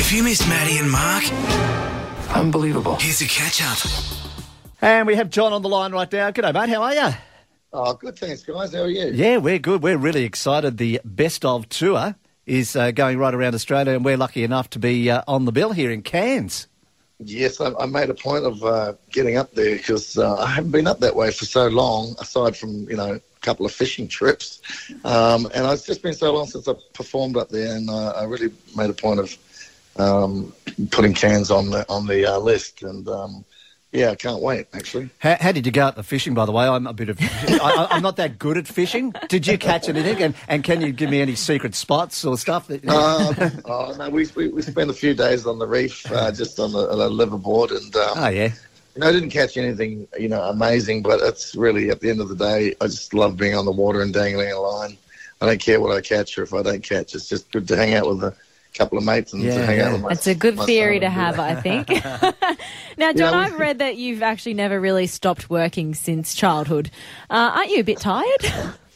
If you missed Maddie and Mark, Unbelievable. here's a catch up. And we have Jon on the line right now. G'day, mate. How are you? Oh, good. Thanks, guys. How are you? Yeah, we're good. We're really excited. The Best of Tour is uh, going right around Australia, and we're lucky enough to be uh, on the bill here in Cairns. Yes, I, I made a point of uh, getting up there because uh, I haven't been up that way for so long, aside from, you know, a couple of fishing trips. Um, and it's just been so long since I performed up there, and uh, I really made a point of um, putting Cairns on the, on the uh, list. And um, yeah, I can't wait, actually. How, how did you go out the fishing, by the way? I'm a bit of, I, I'm not that good at fishing. Did you catch anything? And, and can you give me any secret spots or stuff? That, Um, oh, no, we, we, we spent a few days on the reef, uh, just on the, on the liveaboard, and um, oh, yeah. You know, I didn't catch anything, you know, amazing, but it's really at the end of the day, I just love being on the water and dangling a line. I don't care what I catch or if I don't catch. It's just good to hang out with a couple of mates and Yeah, to hang yeah. out with my. It's a good theory to have. I think. now, Jon, we- I've read that you've actually never really stopped working since childhood. Uh, aren't you a bit tired?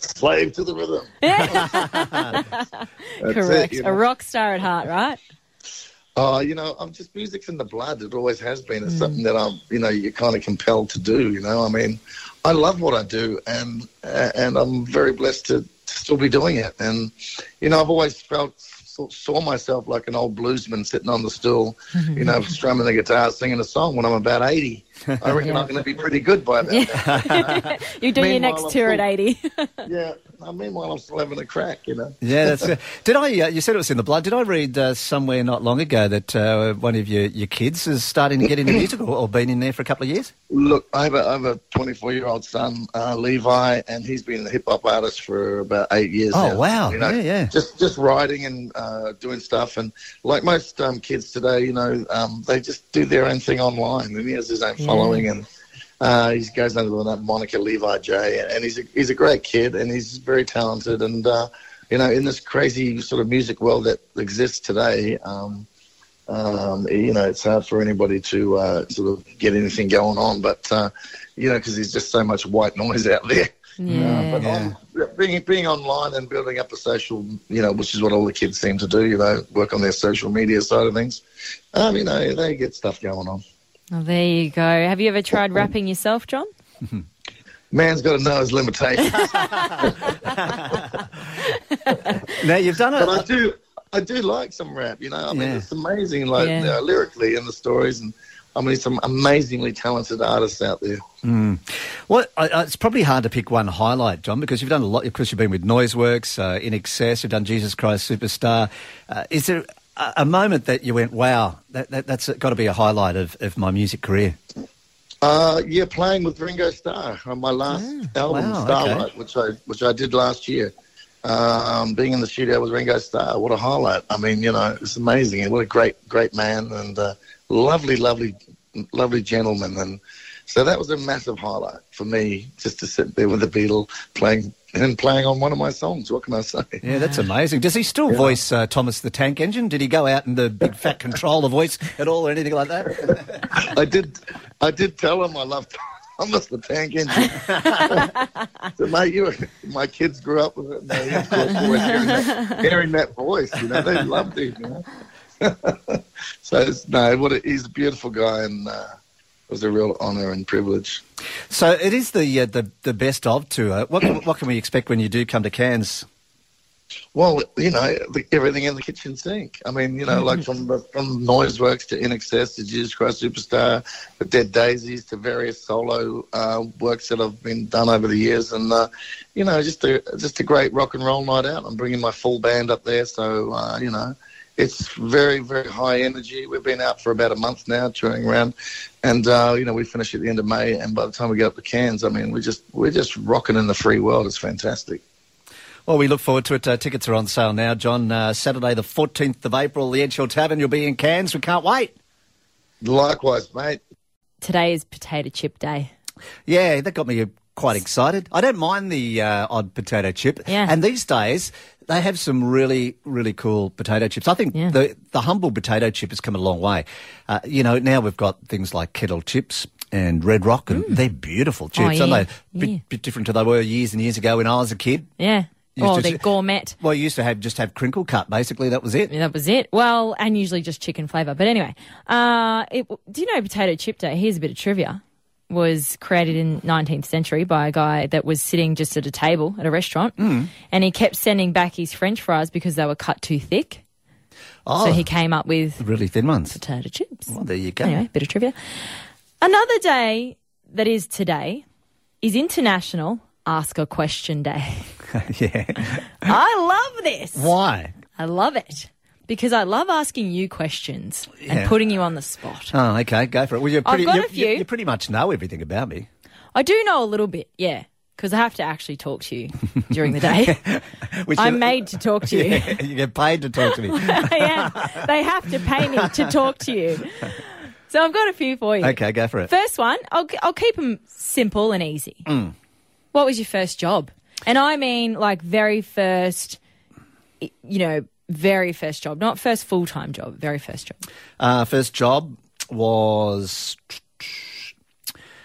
Slave to the rhythm. Correct. It, you A rock star at heart, right? Oh, you know, I'm just music's in the blood. It always has been. Mm. It's something that I'm, you know, you're kind of compelled to do. You know, I mean, I love what I do, and and I'm very blessed to, to still be doing it. And you know, I've always felt saw- myself like an old bluesman sitting on the stool, you know, strumming the guitar, singing a song when I'm about 80. I reckon I'm going to be pretty good by then. You're doing your next tour at 80. yeah. I meanwhile, I'm still having a crack. You know. Yeah, that's. Uh, did I? Uh, you said it was in the blood. Did I read uh, somewhere not long ago that uh, one of your, your kids is starting to get into music, or, or been in there for a couple of years? Look, I have a, I have a 24 year old son, uh, Levi, and he's been a hip hop artist for about eight years. Oh, now. wow. You know, Yeah, yeah. Just just writing and uh, doing stuff, and like most um, kids today, you know, um, they just do their own thing online, and he has his own following, and uh, he goes under the moniker Levi J, and he's a, he's a great kid, and he's very talented, and uh, you know, in this crazy sort of music world that exists today. Um, um, you know, it's hard for anybody to uh, sort of get anything going on, but uh, you know, because there's just so much white noise out there. Yeah. But Yeah. on, being being online and building up a social, you know, which is what all the kids seem to do, you know, work on their social media side of things. Um, you know, they get stuff going on. Oh, there you go. Have you ever tried rapping yourself, Jon? Man's got to know his limitations. Now you've done it. but I do, I do like some rap. You know, I mean, Yeah. it's amazing, like Yeah. uh, lyrically and the stories, and I mean, some amazingly talented artists out there. Well, I, I- it's probably hard to pick one highlight, Jon, because you've done a lot. Of course, you've been with Noiseworks, uh, INXS, you've done Jesus Christ Superstar. Uh, is there a, moment that you went, wow, that, that, that's got to be a highlight of, of my music career? Uh, yeah, playing with Ringo Starr on my last album, Ah, wow, Starlight, okay. which I which I did last year. Um, being in the studio with Ringo Starr, what a highlight! I mean, you know, it's amazing, and what a great great man, and uh, lovely, lovely, lovely gentleman, and so that was a massive highlight for me, just to sit there with the Beatle playing and playing on one of my songs. What can I say? Yeah, that's amazing. Does he still voice uh, Thomas the Tank Engine? Did he go out in the big fat controller voice at all or anything like that? I did, I did tell him I loved Thomas the Tank Engine. so mate, you, my kids grew up with it. And they, of course, always hearing that, hearing that voice, you know, they loved it. You know. so it's, no, what a, he's a beautiful guy, and uh, was a real honour and privilege. So it is the uh, the, the best of tour. What can, what can we expect when you do come to Cairns? Well, you know, the, everything in the kitchen sink. I mean, you know, like from from Noiseworks to INXS to Jesus Christ Superstar, the Dead Daisies to various solo uh, works that have been done over the years, and uh, you know, just a just a great rock and roll night out. I'm bringing my full band up there, so uh, you know, it's very very high energy. We've been out for about a month now, touring around, and uh, you know, we finish at the end of May, and by the time we get up to Cairns, I mean, we're just we're just rocking in the free world. It's fantastic. Well, we look forward to it. Uh, tickets are on sale now, Jon. Uh, Saturday, the 14th of April, the Edge Hill Tavern. You'll be in Cairns. We can't wait. Likewise, mate. Today is potato chip day. Yeah, that got me quite excited. I don't mind the uh, odd potato chip. Yeah. And these days, they have some really, really cool potato chips. I think Yeah. the, the humble potato chip has come a long way. Uh, you know, now we've got things like kettle chips and red rock, and they're beautiful chips, Mm. Oh, aren't yeah. they? Bit, Yeah. bit different to they were years and years ago when I was a kid. Yeah. Oh, used to the gourmet. Well, you used to have just have crinkle cut. Basically, that was it. That was it. Well, and usually just chicken flavour. But anyway, uh, it, do you know potato chip day? Here's a bit of trivia. Was created in 19th century by a guy that was sitting just at a table at a restaurant, Hmm. and he kept sending back his French fries because they were cut too thick. Oh, So he came up with really thin ones. potato chips. Well, there you go. Anyway, bit of trivia. Another day that is today is International Ask a Question Day. yeah. I love this. Why? I love it because I love asking you questions Yeah. and putting you on the spot. Oh, okay, go for it. Well, you're I've pretty, got you, a few. You, pretty much know everything about me. I do know a little bit, yeah, because I have to actually talk to you during the day. Which I'm you- made to talk to you. Yeah, you get paid to talk to me. yeah, they have to pay me to talk to you. So I've got a few for you. okay, go for it. First one, I'll, I'll keep them simple and easy. Mm. What was your first job? And I mean, like, very first, you know, very first job, not first full time job, very first job. Uh, first job was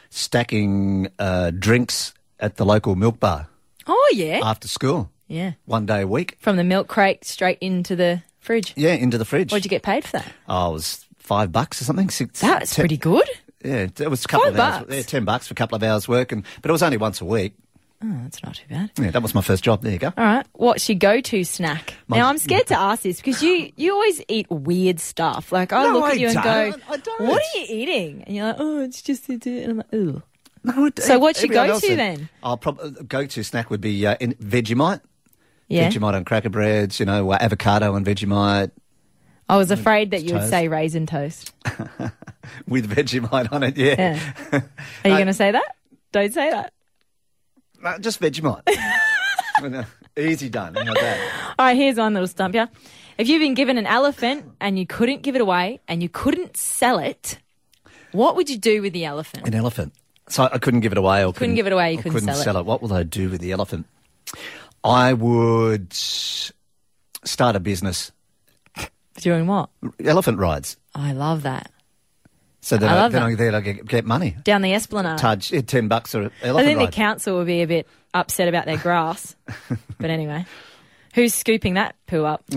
stacking uh, drinks at the local milk bar Oh, yeah. after school, yeah. one day a week. From the milk crate straight into the fridge. Yeah, into the fridge. What'd you get paid for that? Oh, it was five bucks or something. Six, That's ten- pretty good. Yeah, it was a couple Five of hours. bucks? Yeah, ten bucks for a couple of hours work, and but it was only once a week. Oh, that's not too bad. Yeah, that was my first job. There you go. All right. What's your go-to snack? My- now I'm scared to ask this because you you always eat weird stuff. Like I No, look at I you and go, I don't. "What are you eating?" And you're like, "Oh, it's just it." And I'm like, "Ooh." No, it- So what's your go-to then? I'll probably go-to snack would be uh, in, Vegemite. Yeah. Vegemite on cracker breads. You know, uh, avocado and Vegemite I was afraid that you would Toast. say raisin toast. with Vegemite on it. Yeah, Yeah. Are you going to say that? Don't say that. No, just Vegemite. Easy done. How that? All right, here's one that'll stump you. If you've been given an elephant and you couldn't give it away and you couldn't sell it, what would you do with the elephant? An elephant. So I couldn't give it away. Or Couldn't give it away, you or couldn't sell it. What will I do with the elephant? I would start a business. Doing what? Elephant rides. I love that. So then I I, love then that. I, then I get, get money. Down the Esplanade. Touch ten bucks or I think the council will be a bit upset about their grass. but anyway, who's scooping that poo up?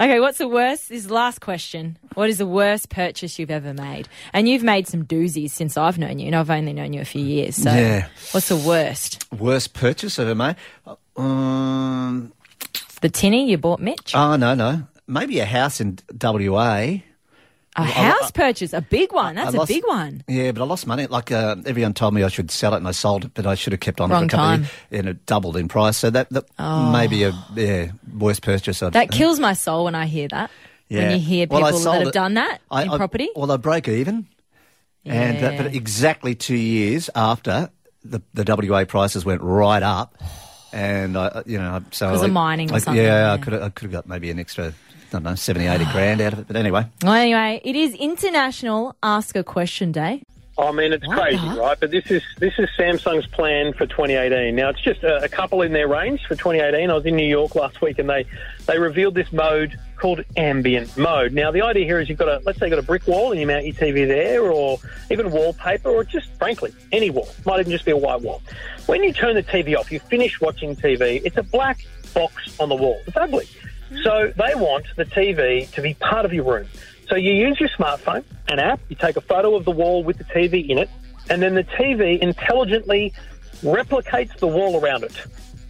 Okay, what's the worst? This is the last question. What is the worst purchase you've ever made? And you've made some doozies since I've known you, and I've only known you a few years. So, Yeah. what's the worst? worst purchase I've ever made. Um, The tinny you bought Mitch? oh no, no. Maybe a house in WA. A house purchase, a big one. That's I a lost- big one. Yeah, but I lost money. Like uh, everyone told me I should sell it, and I sold it, but I should have kept on Wrong it for a couple time. and it doubled in price. So that, that maybe a yeah worst purchase. I've, That kills my soul when I hear that. When you hear people sold that have it- done that I- in I- property. Well, I broke even, and uh, but exactly two years after the the WA prices went right up, and I you know so 'Cause of I- mining or something, Yeah, I could have I could have got maybe an extra. I don't know, 70, 80 grand out of it. But anyway, Well, anyway, it is International Ask a Question Day. I mean, it's What crazy, the? right? But this is this is Samsung's plan for 2018. Now, it's just a, a couple in their range for 2018. I was in New York last week, and they they revealed this mode called ambient mode. Now, the idea here is you've got a let's say you've got a brick wall, and you mount your TV there, or even wallpaper, or just frankly any wall. Might even just be a white wall. When you turn the TV off, you finish watching TV. It's a black box on the wall. It's ugly. So they want the TV to be part of your room. So you use your smartphone, an app, you take a photo of the wall with the TV in it, and then the TV intelligently replicates the wall around it.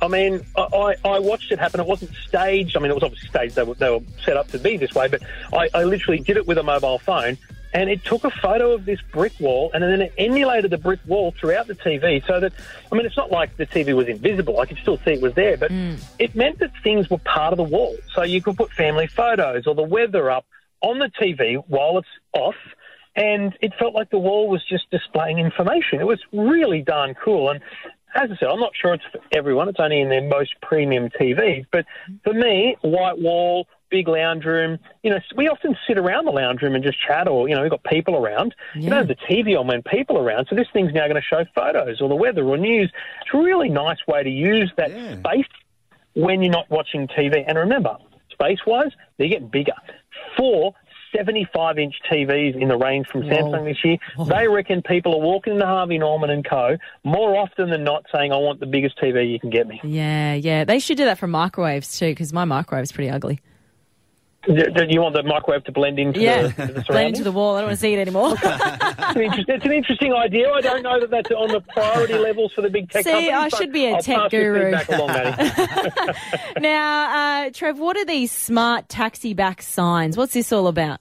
I mean, I, I, watched it happen. It wasn't staged. I mean, it was obviously staged. They were, they were set up to be this way, but I, I literally did it with a mobile phone. And it took a photo of this brick wall and then it emulated the brick wall throughout the TV so that, I mean, it's not like the TV was invisible. I could still see it was there, but hmm. it meant that things were part of the wall. So you could put family photos or the weather up on the TV while it's off and it felt like the wall was just displaying information. It was really darn cool. And as I said, I'm not sure it's for everyone. It's only in their most premium TVs. But for me, white wall, big lounge room, you know, we often sit around the lounge room and just chat or, you know, we've got people around. You don't have the TV on when people are around. So this thing's now going to show photos or the weather or news. It's a really nice way to use that Yeah. space when you're not watching TV. And remember, space wise, they're getting bigger. Four 75 inch TVs in the range from Samsung this year. They reckon people are walking into Harvey Norman and Co. more often than not saying, I want the biggest TV you can get me. Yeah, yeah. They should do that for microwaves too, because my microwave's pretty ugly. Do you want the microwave to blend into Yeah, the, to the blend into the wall. I don't want to see it anymore. It's an, it's an interesting idea. I don't know that that's on the priority levels for the big tech See, companies. I should be a I'll tech guru. along, now, uh, Trev, what are these smart taxi back signs? What's this all about?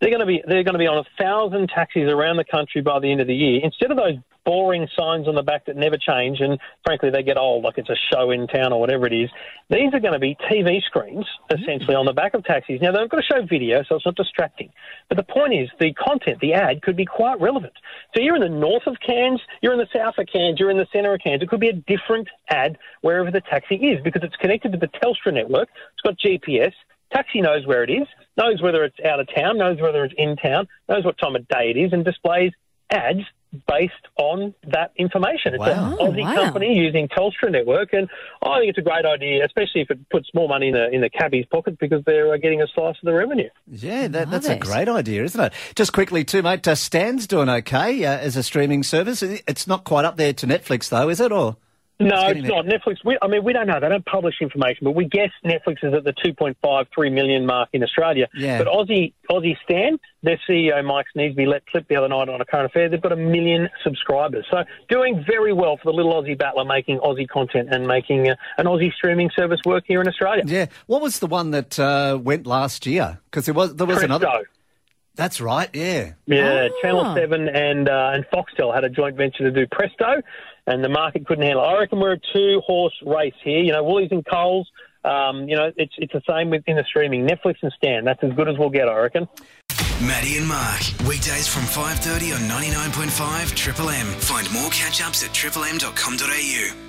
They're going to be they're going to be on a thousand taxis around the country by the end of the year. Instead of those boring signs on the back that never change, and frankly they get old, like it's a show in town or whatever it is. These are going to be TV screens mm-hmm. essentially on the back of taxis. Now they've got to show video, so it's not distracting. But the point is, the content, the ad, could be quite relevant. So you're in the north of Cairns, you're in the south of Cairns, you're in the centre of Cairns. It could be a different ad wherever the taxi is because it's connected to the Telstra network. It's got GPS. Taxi knows where it is, knows whether it's out of town, knows whether it's in town, knows what time of day it is, and displays ads based on that information. It's Wow. an Oh, Aussie wow. company using Telstra network, and I think it's a great idea, especially if it puts more money in the in the cabbie's pocket because they're uh, getting a slice of the revenue. Yeah, that, Love that's a great idea, isn't it? Just quickly, too, mate. Uh, Stan's doing okay uh, as a streaming service. It's not quite up there to Netflix, though, is it? Or No, it's not. Netflix, we, I mean, we don't know. They don't publish information, but we guess Netflix is at the 2.5, 3 million mark in Australia. Yeah. But Aussie, Aussie Stan, their CEO, Mike Sneesby, let clip the other night on a current affair. They've got a million subscribers. So doing very well for the little Aussie battler making Aussie content and making uh, an Aussie streaming service work here in Australia. yeah, what was the one that uh, went last year? Because there was there was Presto. another. That's right. Yeah. Yeah, Ah. Channel Seven and uh, and Foxtel had a joint venture to do Presto, and the market couldn't handle. it. I reckon we're a two horse race here. You know, Woolies and Coles. Um, you know, it's it's the same with in the streaming. Netflix and Stan. That's as good as we'll get, I reckon. Maddie and Mark. Weekdays from 5.30 on 99.5 Triple M. Find more catch-ups at triplem.com.au.